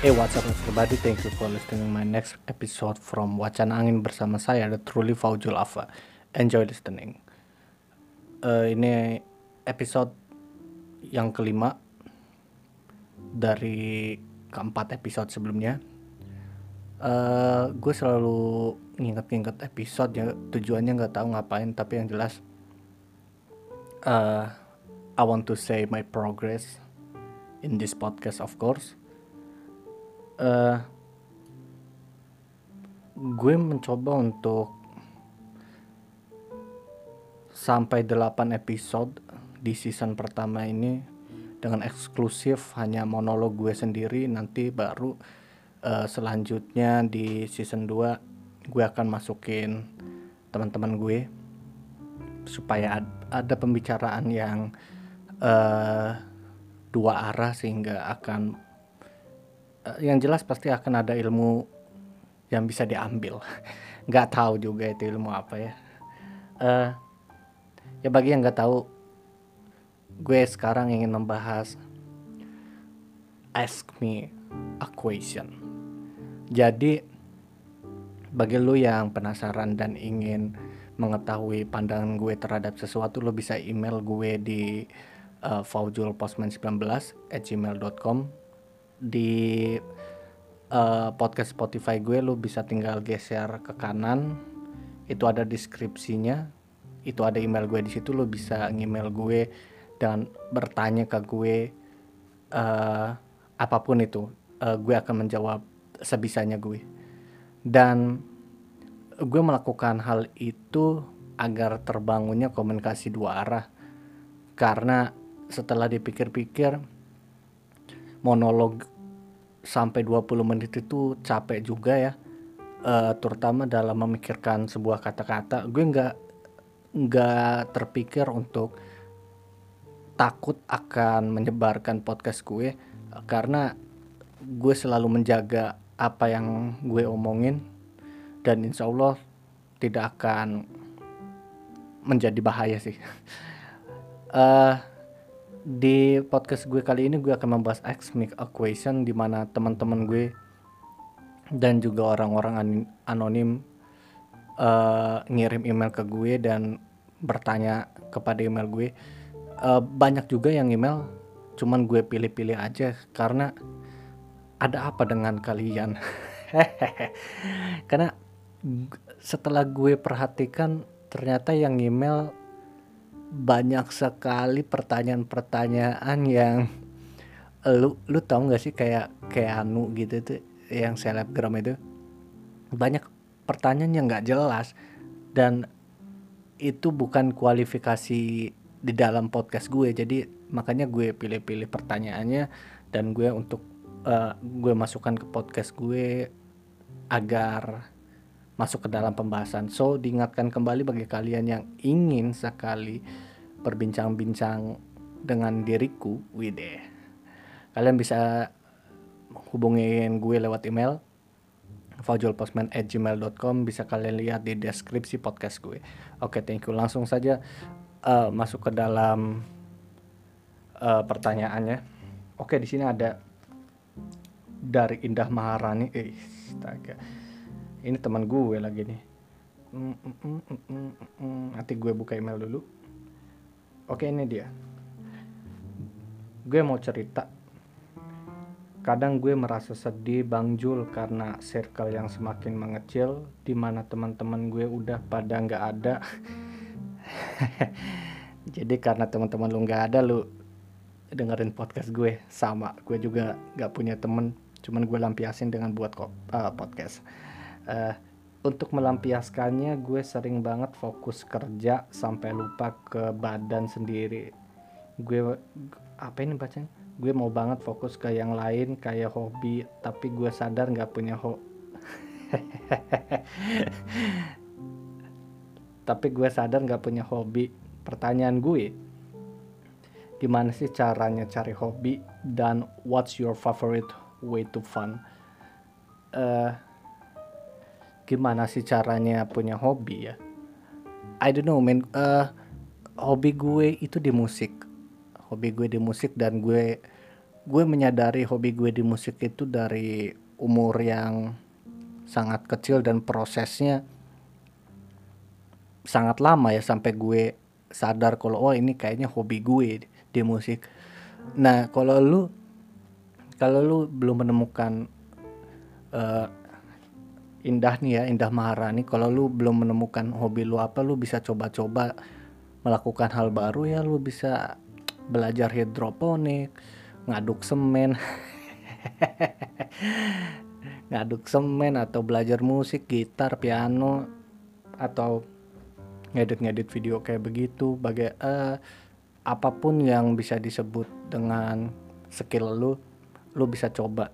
Hey what's up everybody, thank you for listening my next episode from Wacana Angin bersama saya, The Truly Faujul Afa. Enjoy listening. Uh, ini episode yang kelima dari keempat episode sebelumnya. Uh, gue selalu nginget-nginget episode ya tujuannya nggak tahu ngapain tapi yang jelas uh, I want to say my progress in this podcast of course uh, gue mencoba untuk sampai 8 episode di season pertama ini dengan eksklusif hanya monolog gue sendiri. Nanti baru uh, selanjutnya di season 2 gue akan masukin teman-teman gue supaya ada pembicaraan yang uh, dua arah sehingga akan yang jelas pasti akan ada ilmu yang bisa diambil. Nggak tahu juga itu ilmu apa ya. Uh, ya bagi yang nggak tahu gue sekarang ingin membahas ask me a question. Jadi bagi lu yang penasaran dan ingin mengetahui pandangan gue terhadap sesuatu lo bisa email gue di uh, faujulpostman19 at gmail.com di uh, podcast Spotify gue lo bisa tinggal geser ke kanan. Itu ada deskripsinya. Itu ada email gue di situ lo bisa email gue dan bertanya ke gue uh, apa pun itu. Uh, gue akan menjawab sebisanya gue. Dan gue melakukan hal itu agar terbangunnya komunikasi dua arah. Karena setelah dipikir-pikir monolog sampai 20 menit itu capek juga ya uh, terutama dalam memikirkan sebuah kata-kata gue nggak nggak terpikir untuk takut akan menyebarkan podcast gue karena gue selalu menjaga apa yang gue omongin dan insya Allah tidak akan menjadi bahaya sih. uh, di podcast gue kali ini gue akan membahas X-Mix equation di mana teman-teman gue dan juga orang-orang anonim uh, ngirim email ke gue dan bertanya kepada email gue. Uh, banyak juga yang email, cuman gue pilih-pilih aja karena ada apa dengan kalian? karena setelah gue perhatikan ternyata yang email banyak sekali pertanyaan-pertanyaan yang lu lu tau gak sih kayak kayak anu gitu tuh yang selebgram itu? Banyak pertanyaan yang nggak jelas. Dan itu bukan kualifikasi di dalam podcast gue. Jadi makanya gue pilih-pilih pertanyaannya dan gue untuk uh, gue masukkan ke podcast gue agar masuk ke dalam pembahasan. So, diingatkan kembali bagi kalian yang ingin sekali berbincang-bincang dengan diriku, wide. Kalian bisa hubungin gue lewat email faujulpostman@gmail.com bisa kalian lihat di deskripsi podcast gue. Oke, okay, thank you. Langsung saja uh, masuk ke dalam uh, pertanyaannya. Oke, okay, di sini ada dari Indah Maharani. Eh, astaga ini teman gue lagi nih. Mm, mm, mm, nanti gue buka email dulu. Oke ini dia. Gue mau cerita. Kadang gue merasa sedih Bang Jul karena circle yang semakin mengecil di mana teman-teman gue udah pada nggak ada. Jadi karena teman-teman lu nggak ada lu dengerin podcast gue. Sama gue juga nggak punya temen. Cuman gue lampiasin dengan buat kok uh, podcast uh, untuk melampiaskannya gue sering banget fokus kerja sampai lupa ke badan sendiri. Gue apa ini bacanya? Gue mau banget fokus ke yang lain kayak hobi tapi gue sadar nggak punya ho tapi gue sadar nggak punya hobi. Pertanyaan gue gimana sih caranya cari hobi? Dan what's your favorite way to fun? Uh, gimana sih caranya punya hobi ya? I don't know man. Uh, hobi gue itu di musik. Hobi gue di musik dan gue gue menyadari hobi gue di musik itu dari umur yang sangat kecil dan prosesnya sangat lama ya sampai gue sadar kalau oh ini kayaknya hobi gue di musik. Nah kalau lu kalau lu belum menemukan uh, indah nih ya indah Maharani kalau lu belum menemukan hobi lu apa lu bisa coba-coba melakukan hal baru ya. Lu bisa belajar hidroponik ngaduk semen. Ngaduk semen atau belajar musik gitar piano atau ngedit-ngedit video kayak begitu. Bagai uh, apa pun yang bisa disebut dengan skill lu lu bisa coba.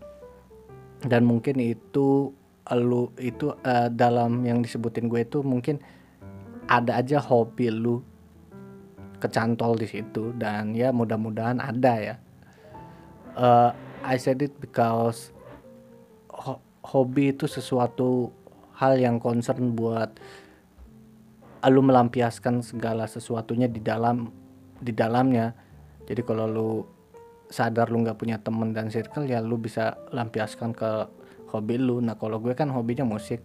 Dan mungkin itu lu itu uh, dalam yang disebutin gue itu mungkin ada aja hobi lu kecantol di situ dan ya mudah-mudahan ada ya. Uh, I said it because ho hobi itu sesuatu hal yang concern buat lu melampiaskan segala sesuatunya di dalam di dalamnya. Jadi kalau lu sadar lu nggak punya temen dan circle ya lu bisa lampiaskan ke hobi lu. Nah kalau gue kan hobinya musik.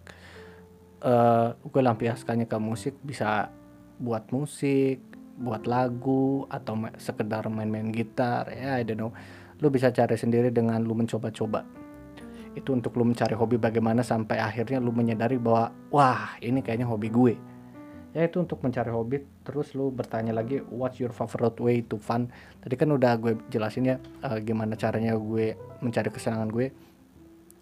Uh, gue lampiaskannya ke musik bisa buat musik buat lagu atau sekedar main-main gitar. Ya I don't know. Lu bisa cari sendiri dengan lu mencoba-coba. Itu untuk lu mencari hobi bagaimana sampai akhirnya lu menyadari bahwa wah ini kayaknya hobi gue. Ya itu untuk mencari hobi. Terus lu bertanya lagi what's your favorite way to fun? Tadi kan udah gue jelasin ya uh, gimana caranya gue mencari kesenangan gue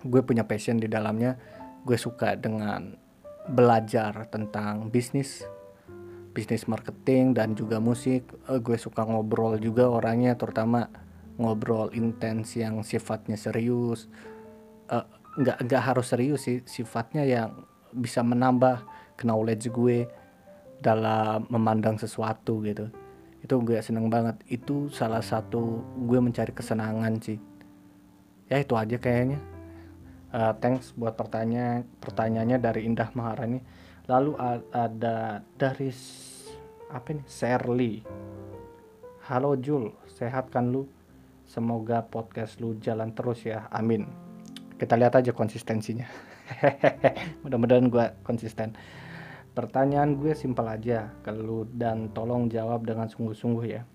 gue punya passion di dalamnya. Gue suka dengan belajar tentang bisnis bisnis marketing dan juga musik. Uh, gue suka ngobrol juga orangnya terutama ngobrol intens yang sifatnya serius. Uh, nggak nggak harus serius sih sifatnya yang bisa menambah knowledge gue dalam memandang sesuatu gitu. Itu gue seneng banget. Itu salah satu gue mencari kesenangan sih. Ya itu aja kayaknya uh, thanks buat pertanyaan pertanyaannya dari Indah Maharani. Lalu ada dari apa nih Serly halo Jul. Sehat kan lu? Semoga podcast lu jalan terus ya. Amin. Kita lihat aja konsistensinya. Mudah-mudahan gue konsisten. Pertanyaan gue simpel aja. Ke lu dan tolong jawab dengan sungguh-sungguh ya.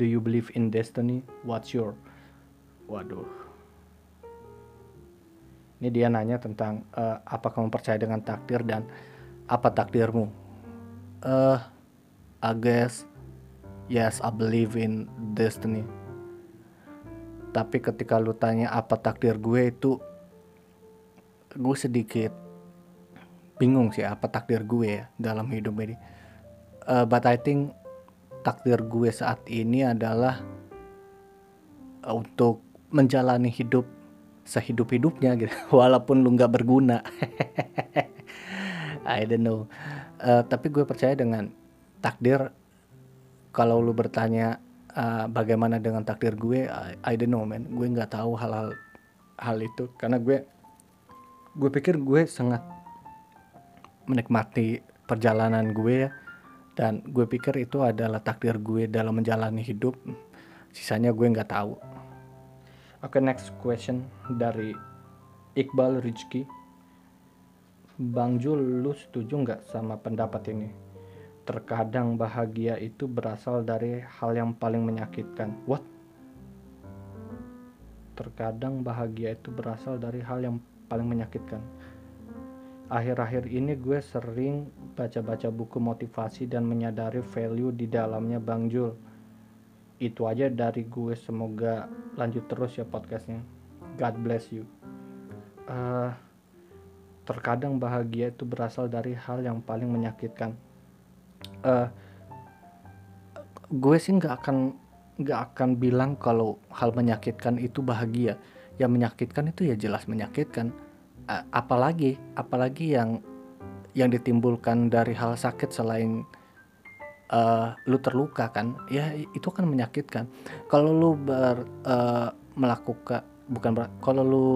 Do you believe in destiny? What's your? Waduh. Ini dia nanya tentang uh, kamu percaya dengan takdir dan apa takdirmu? Uh, I guess yes, I believe in destiny. Tapi ketika lu tanya apa takdir gue itu gue sedikit bingung sih apa takdir gue ya dalam hidup ini. Uh, but I think takdir gue saat ini adalah untuk menjalani hidup sehidup-hidupnya gitu, walaupun lu nggak berguna. I don't know. Uh, tapi gue percaya dengan takdir. Kalau lu bertanya uh, bagaimana dengan takdir gue, I, I don't know man. Gue nggak tahu hal-hal hal itu karena gue gue pikir gue sangat menikmati perjalanan gue ya dan gue pikir itu adalah takdir gue dalam menjalani hidup sisanya gue nggak tahu oke okay, next question dari Iqbal Rizki Bang Jul lu setuju nggak sama pendapat ini? Terkadang bahagia itu berasal dari hal yang paling menyakitkan. What? Terkadang bahagia itu berasal dari hal yang paling menyakitkan. Akhir-akhir ini gue sering baca-baca buku motivasi dan menyadari value di dalamnya Bang Jul. Itu aja dari gue, semoga lanjut terus ya podcastnya. God bless you. Uh, terkadang bahagia itu berasal dari hal yang paling menyakitkan. Uh, gue sih nggak akan nggak akan bilang kalau hal menyakitkan itu bahagia. Yang menyakitkan itu ya jelas menyakitkan apalagi apalagi yang yang ditimbulkan dari hal sakit selain uh, lu terluka kan ya itu kan menyakitkan. Kalau lu ber uh, melakukan bukan kalau lu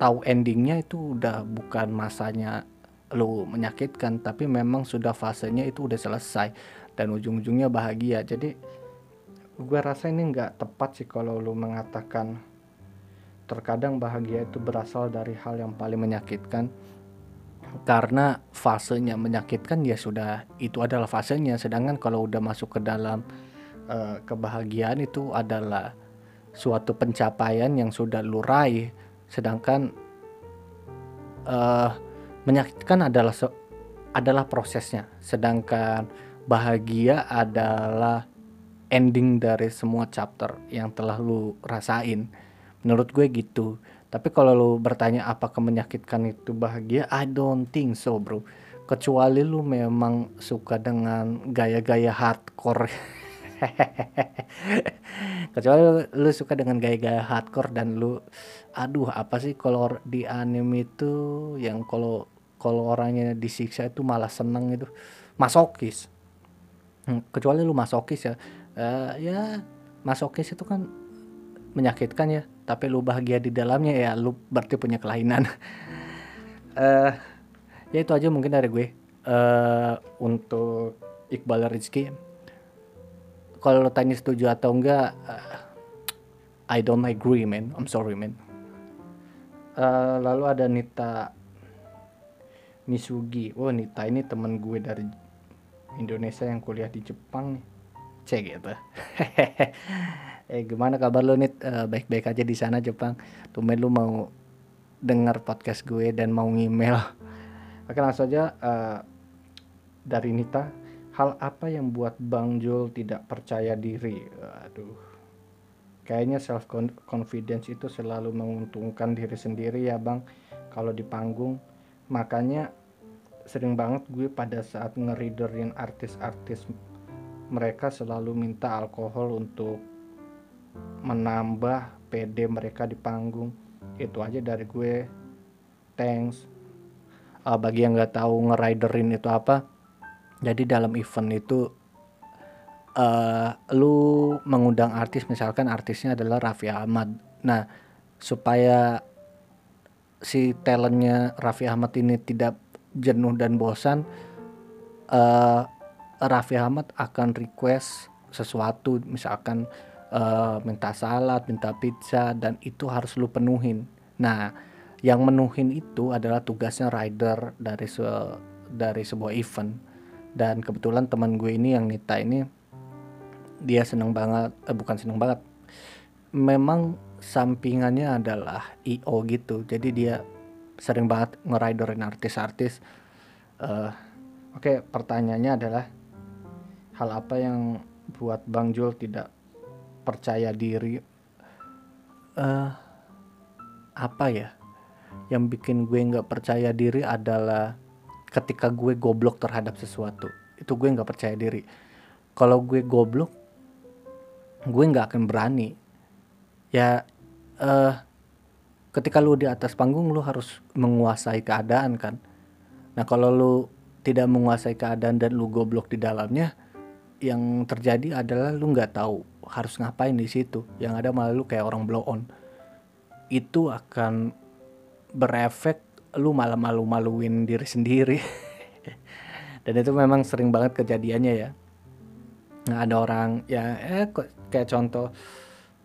tahu endingnya itu udah bukan masanya lu menyakitkan tapi memang sudah fasenya itu udah selesai dan ujung-ujungnya bahagia. Jadi gue rasa ini nggak tepat sih kalau lu mengatakan terkadang bahagia itu berasal dari hal yang paling menyakitkan karena fasenya menyakitkan ya sudah itu adalah fasenya. Sedangkan kalau udah masuk ke dalam uh, kebahagiaan itu adalah suatu pencapaian yang sudah lu raih. Sedangkan uh, menyakitkan adalah adalah prosesnya. Sedangkan bahagia adalah ending dari semua chapter yang telah lu rasain. Menurut gue gitu tapi kalau lu bertanya apakah menyakitkan itu bahagia I don't think so bro. Kecuali lu memang suka dengan gaya-gaya hardcore. Kecuali lu, lu suka dengan gaya-gaya hardcore dan lu aduh apa sih kalau di anime itu yang kalau kalau orangnya disiksa itu malah seneng itu masokis. Hmm, kecuali lu masokis ya. Uh, ya masokis itu kan menyakitkan ya tapi lu bahagia di dalamnya ya lu berarti punya kelainan. Uh, ya itu aja mungkin dari gue. Uh, untuk Iqbal Rizky kalau lo tanya setuju atau enggak uh, I don't agree man. I'm sorry man. Uh, lalu ada Nita Misugi. Oh Nita ini teman gue dari Indonesia yang kuliah di Jepang nih. Cek gitu eh gimana kabar lu nih uh, baik-baik aja di sana Jepang. Tumben lu mau dengar podcast gue dan mau email oke langsung aja uh, dari Nita. Hal apa yang buat Bang Jul tidak percaya diri? Aduh. Kayaknya self confidence itu selalu menguntungkan diri sendiri ya Bang. Kalau di panggung makanya sering banget gue pada saat ngeriderin artis-artis mereka selalu minta alkohol untuk menambah PD mereka di panggung. Itu aja dari gue. Thanks. Uh, bagi yang nggak tahu ngeriderin itu apa jadi dalam event itu uh, lu mengundang artis misalkan artisnya adalah Raffi Ahmad. Nah supaya si talentnya Raffi Ahmad ini tidak jenuh dan bosan uh, Raffi Ahmad akan request sesuatu misalkan uh, minta salad, minta pizza dan itu harus lu penuhin. Nah, yang menuhin itu adalah tugasnya rider dari se dari sebuah event. Dan kebetulan teman gue ini yang Nita ini dia seneng banget, eh, bukan seneng banget. Memang sampingannya adalah IO gitu. Jadi dia sering banget ngeriderin artis-artis. Uh, Oke, okay, pertanyaannya adalah hal apa yang buat Bang Jul tidak percaya diri uh, apa ya yang bikin gue nggak percaya diri adalah ketika gue goblok terhadap sesuatu. Itu gue nggak percaya diri. Kalau gue goblok gue nggak akan berani. Ya uh, ketika lu di atas panggung lu harus menguasai keadaan kan? Nah kalau lu tidak menguasai keadaan dan lu goblok di dalamnya yang terjadi adalah lu nggak tahu harus ngapain di situ? Yang ada malah lu kayak orang blow on. Itu akan berefek lu malah malu-maluin diri sendiri. Dan itu memang sering banget kejadiannya ya. Nah, ada orang ya eh kayak contoh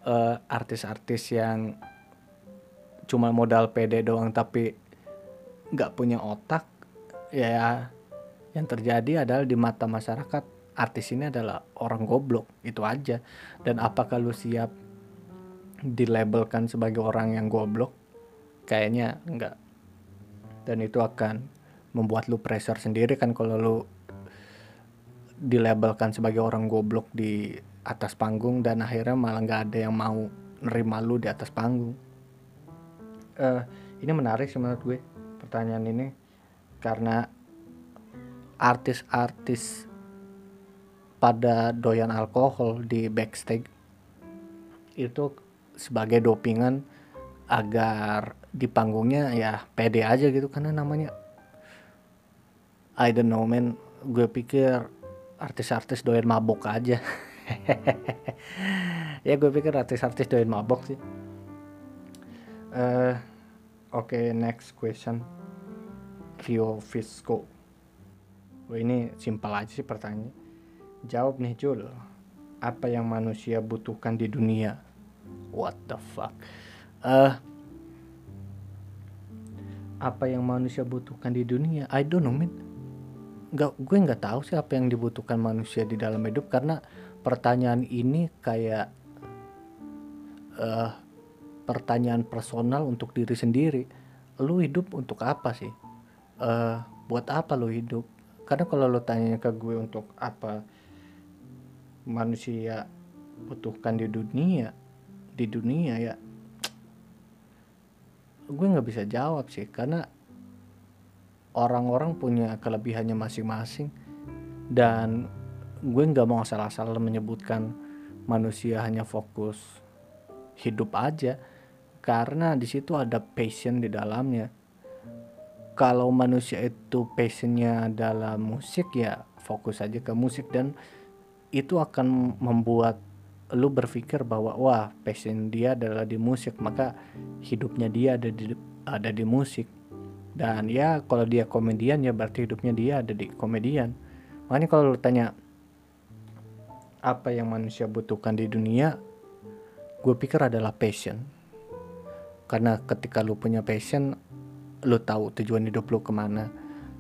uh, artis-artis yang cuma modal PD doang tapi nggak punya otak ya yang terjadi adalah di mata masyarakat artis ini adalah orang goblok itu aja. Dan apakah lu siap dilabelkan sebagai orang yang goblok? Kayaknya enggak. Dan itu akan membuat lu pressure sendiri kan kalau lu dilabelkan sebagai orang goblok di atas panggung dan akhirnya malah nggak ada yang mau nerima lu di atas panggung. Uh, ini menarik sih menurut gue pertanyaan ini. Karena artis-artis pada doyan alkohol di backstage itu sebagai dopingan agar di panggungnya ya pede aja gitu karena namanya I don't know man. Gue pikir artis-artis doyan mabok aja. Ya gue pikir artis-artis doyan mabok sih. Uh, oke okay, next question. Rio Fisco ini simpel aja sih pertanyaannya Jawab nih Jul. apa yang manusia butuhkan di dunia? What the fuck? Uh, apa yang manusia butuhkan di dunia? I don't know man. Nggak gue nggak tahu sih apa yang dibutuhkan manusia di dalam hidup karena pertanyaan ini kayak uh, pertanyaan personal untuk diri sendiri. Lu hidup untuk apa sih? Uh, buat apa lu hidup? Karena kalau lu tanya ke gue untuk apa manusia butuhkan di dunia di dunia ya. Gue nggak bisa jawab sih karena orang-orang punya kelebihannya masing-masing. Dan gue nggak mau salah-salah menyebutkan manusia hanya fokus hidup aja karena di situ ada passion di dalamnya. Kalau manusia itu passionnya dalam musik ya fokus aja ke musik. Dan itu akan membuat lu berpikir bahwa wah passion dia adalah di musik. Maka hidupnya dia ada di ada di musik. Dan ya kalau dia komedian ya berarti hidupnya dia ada di komedian. Makanya kalau lu tanya apa yang manusia butuhkan di dunia? Gue pikir adalah passion. Karena ketika lu punya passion lu tahu tujuan hidup lu ke mana.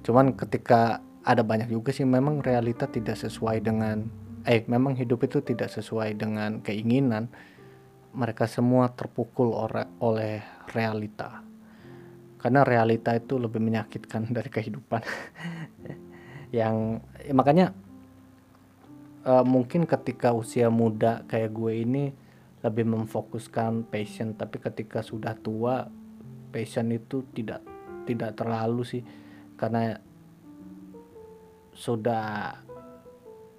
Cuman ketika ada banyak juga sih memang realita tidak sesuai dengan eh memang hidup itu tidak sesuai dengan keinginan. Mereka semua terpukul oleh realita. Karena realita itu lebih menyakitkan dari kehidupan. Yang ya makanya uh, mungkin ketika usia muda kayak gue ini lebih memfokuskan passion. Tapi ketika sudah tua passion itu tidak tidak terlalu sih. Karena sudah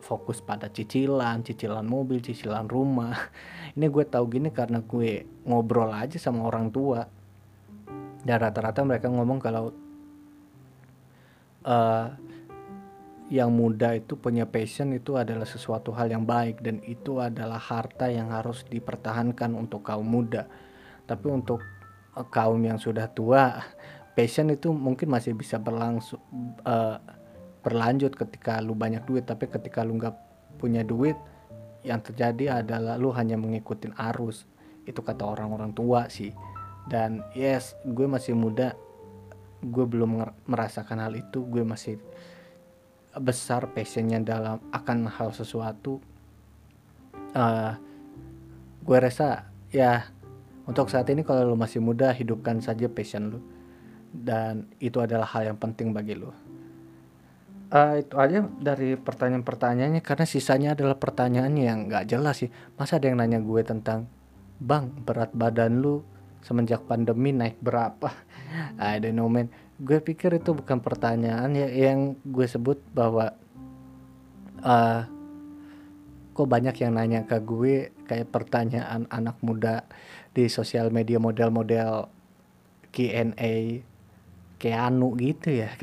fokus pada cicilan, cicilan mobil, cicilan rumah. Ini gue tahu gini karena gue ngobrol aja sama orang tua dan rata-rata mereka ngomong kalau uh, yang muda itu punya passion itu adalah sesuatu hal yang baik dan itu adalah harta yang harus dipertahankan untuk kaum muda tapi untuk uh, kaum yang sudah tua passion itu mungkin masih bisa berlangsung uh, berlanjut ketika lu banyak duit tapi ketika lu nggak punya duit yang terjadi adalah lu hanya mengikuti arus. Itu kata orang-orang tua sih. Dan yes gue masih muda. Gue belum merasakan hal itu. Gue masih besar passionnya dalam akan hal sesuatu. Uh, gue rasa ya untuk saat ini kalau lo masih muda hidupkan saja passion lo dan itu adalah hal yang penting bagi lo uh, itu aja dari pertanyaan-pertanyaannya karena sisanya adalah pertanyaan yang nggak jelas sih. Masa ada yang nanya gue tentang bang berat badan lu semenjak pandemi naik berapa? I don't know man. Gue pikir itu bukan pertanyaan ya yang gue sebut bahwa uh, kok banyak yang nanya ke gue kayak pertanyaan anak muda di sosial media model-model Q&A kayak anu gitu ya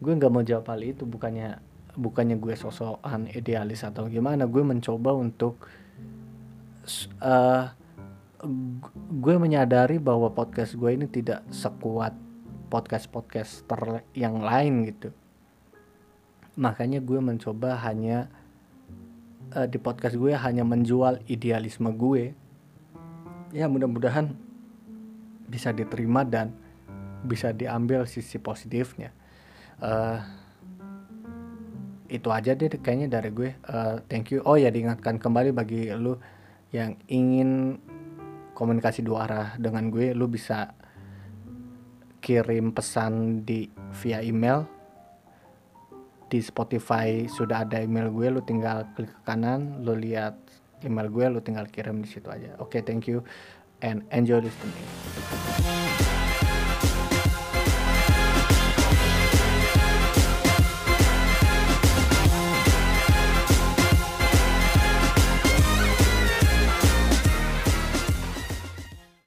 gue nggak mau jawab hal itu bukannya bukannya gue sosokan idealis atau gimana gue mencoba untuk uh, gue menyadari bahwa podcast gue ini tidak sekuat podcast-podcaster yang lain gitu. Makanya gue mencoba hanya uh, di podcast gue hanya menjual idealisme gue. Ya mudah-mudahan bisa diterima dan bisa diambil sisi positifnya. Uh, itu aja deh kayaknya dari gue. Uh, thank you. Oh ya diingatkan kembali bagi lu yang ingin komunikasi dua arah dengan gue lu bisa kirim pesan di via email di Spotify sudah ada email gue lu tinggal klik ke kanan lu lihat email gue lu tinggal kirim di situ aja oke okay, thank you and enjoy listening